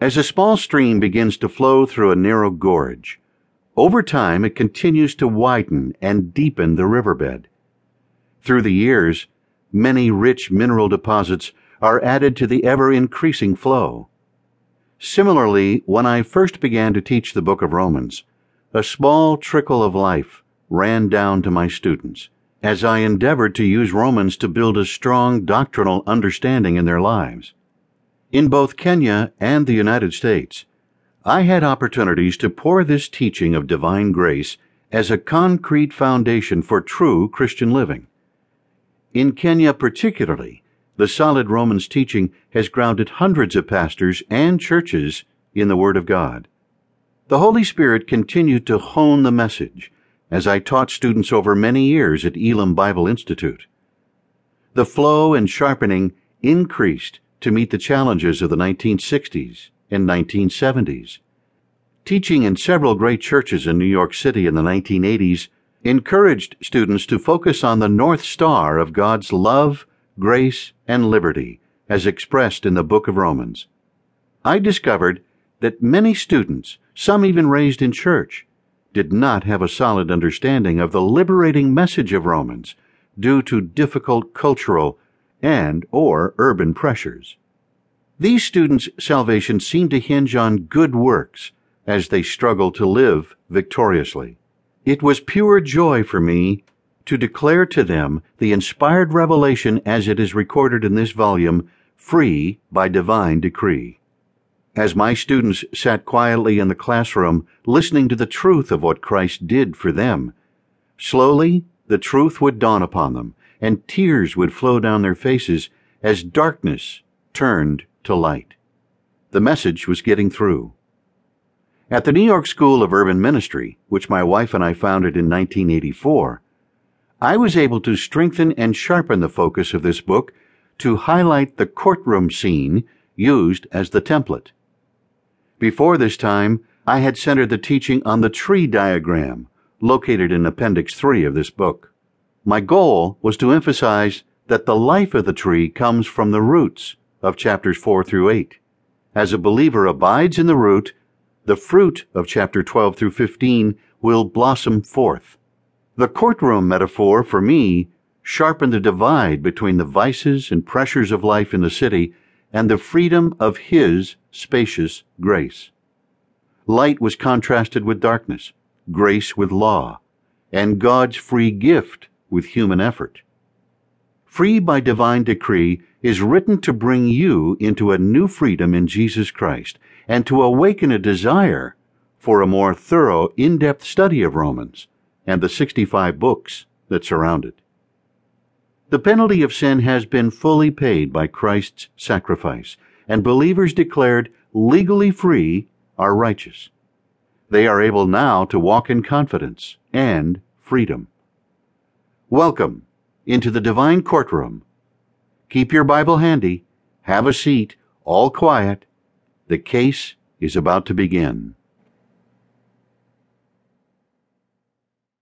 As a small stream begins to flow through a narrow gorge, over time it continues to widen and deepen the riverbed. Through the years, many rich mineral deposits are added to the ever increasing flow. Similarly, when I first began to teach the book of Romans, a small trickle of life ran down to my students as I endeavored to use Romans to build a strong doctrinal understanding in their lives. In both Kenya and the United States, I had opportunities to pour this teaching of divine grace as a concrete foundation for true Christian living. In Kenya, particularly, the solid Romans teaching has grounded hundreds of pastors and churches in the Word of God. The Holy Spirit continued to hone the message as I taught students over many years at Elim Bible Institute. The flow and sharpening increased to meet the challenges of the 1960s and 1970s. Teaching in several great churches in New York City in the 1980s encouraged students to focus on the North Star of God's love, grace, and liberty as expressed in the book of Romans. I discovered that many students, some even raised in church, did not have a solid understanding of the liberating message of Romans due to difficult cultural and or urban pressures. These students' salvation seemed to hinge on good works as they struggled to live victoriously. It was pure joy for me to declare to them the inspired revelation as it is recorded in this volume, free by divine decree as my students sat quietly in the classroom listening to the truth of what Christ did for them. Slowly, the truth would dawn upon them, and tears would flow down their faces as darkness turned to light. The message was getting through. At the New York School of Urban Ministry, which my wife and I founded in 1984, I was able to strengthen and sharpen the focus of this book to highlight the courtroom scene used as the template. Before this time, I had centered the teaching on the tree diagram, located in Appendix 3 of this book. My goal was to emphasize that the life of the tree comes from the roots of chapters 4 through 8. As a believer abides in the root, the fruit of chapter 12 through 15 will blossom forth. The courtroom metaphor for me sharpened the divide between the vices and pressures of life in the city and the freedom of His spacious grace. Light was contrasted with darkness, grace with law, and God's free gift with human effort. Free by divine decree is written to bring you into a new freedom in Jesus Christ and to awaken a desire for a more thorough, in depth study of Romans and the 65 books that surround it. The penalty of sin has been fully paid by Christ's sacrifice, and believers declared legally free are righteous. They are able now to walk in confidence and freedom. Welcome into the divine courtroom. Keep your Bible handy, have a seat, all quiet. The case is about to begin.